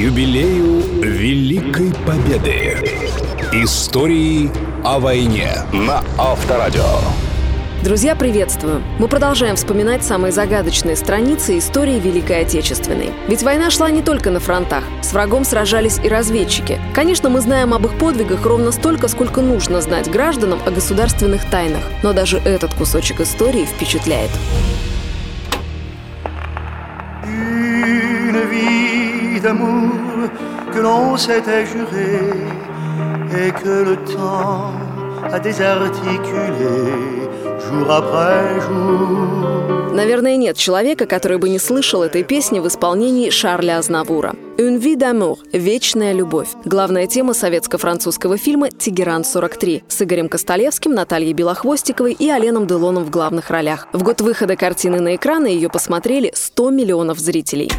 юбилею Великой Победы. Истории о войне на Авторадио. Друзья, приветствую! Мы продолжаем вспоминать самые загадочные страницы истории Великой Отечественной. Ведь война шла не только на фронтах. С врагом сражались и разведчики. Конечно, мы знаем об их подвигах ровно столько, сколько нужно знать гражданам о государственных тайнах. Но даже этот кусочек истории впечатляет. D'amour que l'on s'était juré et que le temps a désarticulé jour après jour. Наверное, нет человека, который бы не слышал этой песни в исполнении Шарля Азнавура. «Une vie d'amour» – «Вечная любовь». Главная тема советско-французского фильма «Тегеран-43» с Игорем Костолевским, Натальей Белохвостиковой и Оленом Делоном в главных ролях. В год выхода картины на экраны ее посмотрели 100 миллионов зрителей.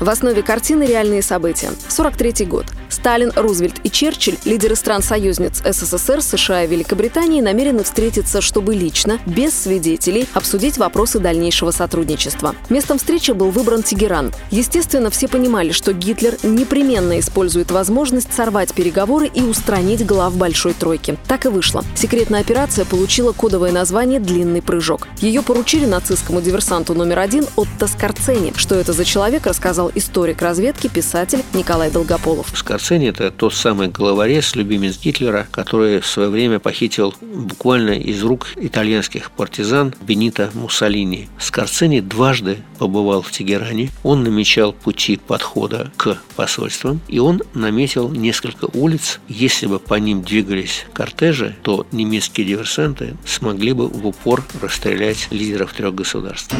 В основе картины реальные события. 43 год. Сталин, Рузвельт и Черчилль, лидеры стран-союзниц СССР, США и Великобритании, намерены встретиться, чтобы лично, без свидетелей, обсудить вопросы дальнейшего сотрудничества. Местом встречи был выбран Тегеран. Естественно, все понимали, что Гитлер непременно использует возможность сорвать переговоры и устранить глав Большой Тройки. Так и вышло. Секретная операция получила кодовое название «Длинный прыжок». Ее поручили нацистскому диверсанту номер один Отто Скорцени. Что это за человек, рассказал историк разведки, писатель Николай Долгополов. Скорцени – это тот самый головорез, любимец Гитлера, который в свое время похитил буквально из рук итальянских партизан Бенита Муссолини. Скорцени дважды побывал в Тегеране. Он намечал пути подхода к посольствам, и он наметил несколько улиц. Если бы по ним двигались кортежи, то немецкие диверсанты смогли бы в упор расстрелять лидеров трех государств.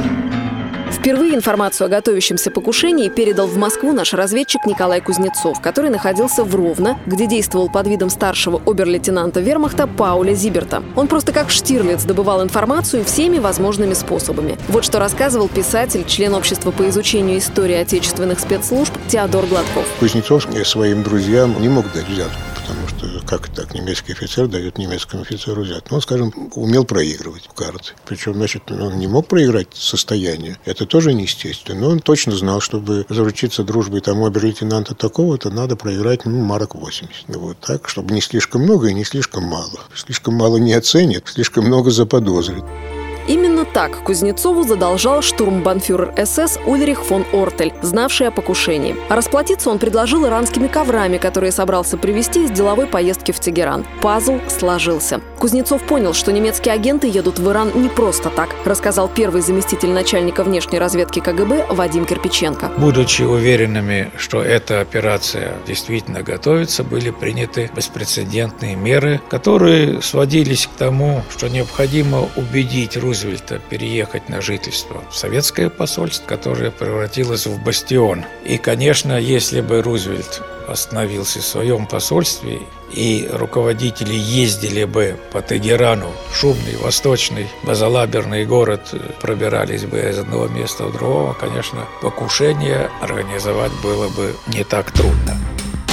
Впервые информацию о готовящемся покушении передал в Москву наш разведчик Николай Кузнецов, который находился в Ровно, где действовал под видом старшего обер-лейтенанта вермахта Пауля Зиберта. Он просто как Штирлиц добывал информацию всеми возможными способами. Вот что рассказывал писатель, член общества по изучению истории отечественных спецслужб Теодор Гладков. Кузнецов своим друзьям не мог дать взятку потому что как так немецкий офицер дает немецкому офицеру взять. Ну, он, скажем, умел проигрывать в карты. Причем, значит, он не мог проиграть состояние. Это тоже неестественно. Но он точно знал, чтобы заручиться дружбой тому обер-лейтенанта такого-то, надо проиграть, ну, марок 80. Ну, вот так, чтобы не слишком много и не слишком мало. Слишком мало не оценит, слишком много заподозрит. Именно так Кузнецову задолжал штурмбанфюрер СС Ульрих фон Ортель, знавший о покушении. А расплатиться он предложил иранскими коврами, которые собрался привезти из деловой поездки в Тегеран. Пазл сложился. Кузнецов понял, что немецкие агенты едут в Иран не просто так, рассказал первый заместитель начальника внешней разведки КГБ Вадим Кирпиченко. Будучи уверенными, что эта операция действительно готовится, были приняты беспрецедентные меры, которые сводились к тому, что необходимо убедить Русь Рузвельта переехать на жительство в советское посольство, которое превратилось в бастион. И, конечно, если бы Рузвельт остановился в своем посольстве, и руководители ездили бы по Тегерану, шумный, восточный, базалаберный город, пробирались бы из одного места в другого, конечно, покушение организовать было бы не так трудно.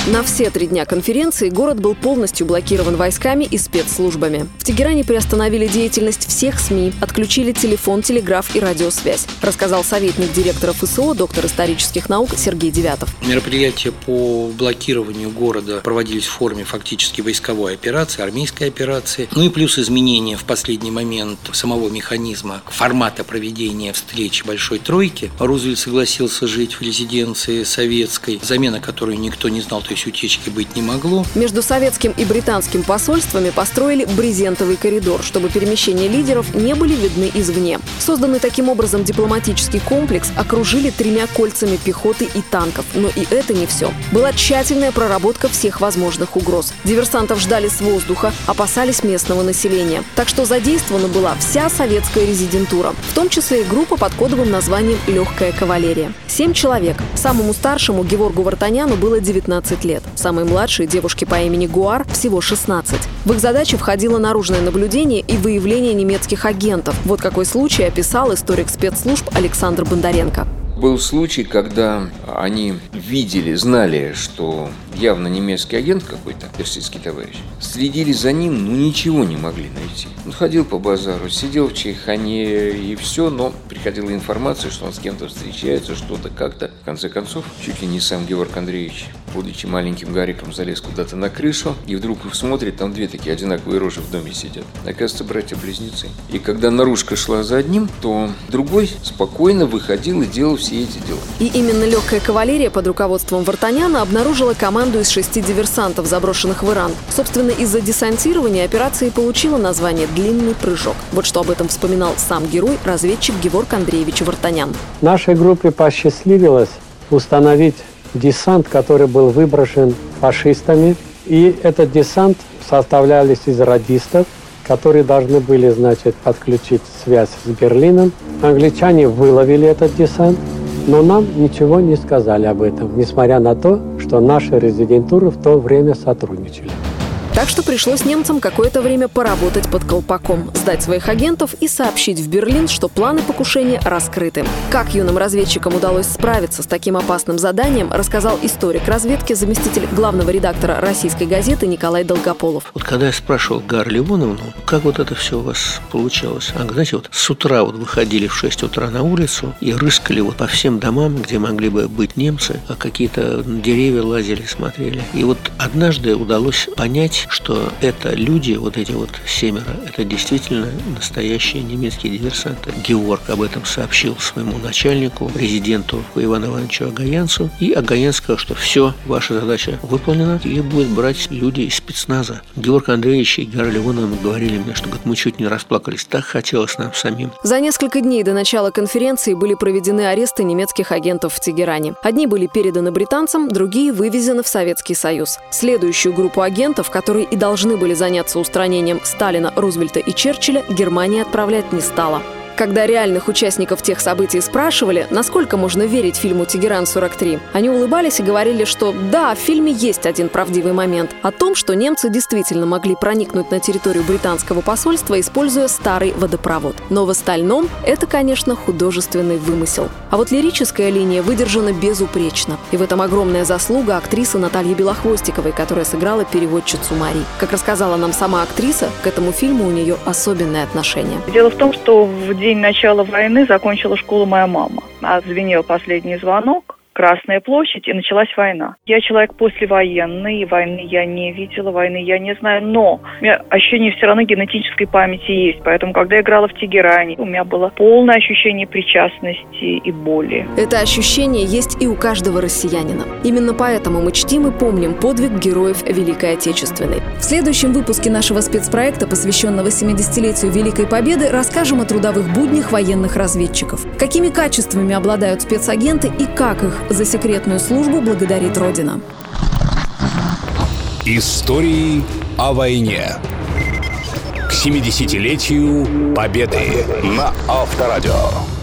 На все три дня конференции город был полностью блокирован войсками и спецслужбами. В Тегеране приостановили деятельность всех СМИ, отключили телефон, телеграф и радиосвязь, рассказал советник директора ФСО, доктор исторических наук Сергей Девятов. Мероприятия по блокированию города проводились в форме фактически войсковой операции, армейской операции. Ну и плюс изменения в последний момент самого механизма, формата проведения встречи Большой Тройки. Рузвельт согласился жить в резиденции советской, замена которой никто не знал, то есть утечки быть не могло. Между советским и британским посольствами построили брезентовый коридор, чтобы перемещения лидеров не были видны извне. Созданный таким образом дипломатический комплекс окружили тремя кольцами пехоты и танков. Но и это не все. Была тщательная проработка всех возможных угроз. Диверсантов ждали с воздуха, опасались местного населения. Так что задействована была вся советская резидентура, в том числе и группа под кодовым названием «Легкая кавалерия». Семь человек. Самому старшему Геворгу Вартаняну было 19 лет. Самой младшей девушке по имени Гуар всего 16. В их задачу входило наружное наблюдение и выявление немецких агентов. Вот какой случай описал историк спецслужб Александр Бондаренко. Был случай, когда они видели, знали, что явно немецкий агент какой-то, персидский товарищ, следили за ним, но ничего не могли найти. Он ходил по базару, сидел в чайхане и все, но приходила информация, что он с кем-то встречается, что-то как-то. В конце концов, чуть ли не сам Георг Андреевич, будучи маленьким Гариком, залез куда-то на крышу и вдруг смотрит, там две такие одинаковые рожи в доме сидят. Оказывается, братья-близнецы. И когда наружка шла за одним, то другой спокойно выходил и делал все эти дела. И именно легкая кавалерия под руководством Вартаняна обнаружила команду из шести диверсантов, заброшенных в Иран. Собственно, из-за десантирования операции получила название «Длинный прыжок». Вот что об этом вспоминал сам герой, разведчик Геворг Андреевич Вартанян. Нашей группе посчастливилось установить десант, который был выброшен фашистами. И этот десант составлялись из радистов, которые должны были, значит, подключить связь с Берлином. Англичане выловили этот десант, но нам ничего не сказали об этом, несмотря на то, что наши резидентуры в то время сотрудничали. Так что пришлось немцам какое-то время поработать под колпаком, сдать своих агентов и сообщить в Берлин, что планы покушения раскрыты. Как юным разведчикам удалось справиться с таким опасным заданием, рассказал историк разведки, заместитель главного редактора российской газеты Николай Долгополов. Вот когда я спрашивал Гар Ливоновну, как вот это все у вас получалось, а знаете, вот с утра вот выходили в 6 утра на улицу и рыскали вот по всем домам, где могли бы быть немцы, а какие-то деревья лазили, смотрели. И вот однажды удалось понять, что это люди, вот эти вот семеро, это действительно настоящие немецкие диверсанты. Георг об этом сообщил своему начальнику, президенту Ивану Ивановичу Агаянцу, и Агаян сказал, что все, ваша задача выполнена, и будет брать люди из спецназа. Георг Андреевич и Гера Леоновна говорили мне, что говорит, мы чуть не расплакались, так хотелось нам самим. За несколько дней до начала конференции были проведены аресты немецких агентов в Тегеране. Одни были переданы британцам, другие вывезены в Советский Союз. Следующую группу агентов, которые которые и должны были заняться устранением Сталина, Рузвельта и Черчилля, Германия отправлять не стала. Когда реальных участников тех событий спрашивали, насколько можно верить фильму «Тегеран-43», они улыбались и говорили, что да, в фильме есть один правдивый момент о том, что немцы действительно могли проникнуть на территорию британского посольства, используя старый водопровод. Но в остальном это, конечно, художественный вымысел. А вот лирическая линия выдержана безупречно. И в этом огромная заслуга актрисы Натальи Белохвостиковой, которая сыграла переводчицу Мари. Как рассказала нам сама актриса, к этому фильму у нее особенное отношение. Дело в том, что в день начала войны закончила школу моя мама. А звенел последний звонок. Красная площадь, и началась война. Я человек послевоенный, войны я не видела, войны я не знаю, но у меня ощущение все равно генетической памяти есть. Поэтому, когда я играла в Тегеране, у меня было полное ощущение причастности и боли. Это ощущение есть и у каждого россиянина. Именно поэтому мы чтим и помним подвиг героев Великой Отечественной. В следующем выпуске нашего спецпроекта, посвященного 70-летию Великой Победы, расскажем о трудовых буднях военных разведчиков. Какими качествами обладают спецагенты и как их за секретную службу благодарит Родина. Истории о войне. К 70-летию Победы на Авторадио.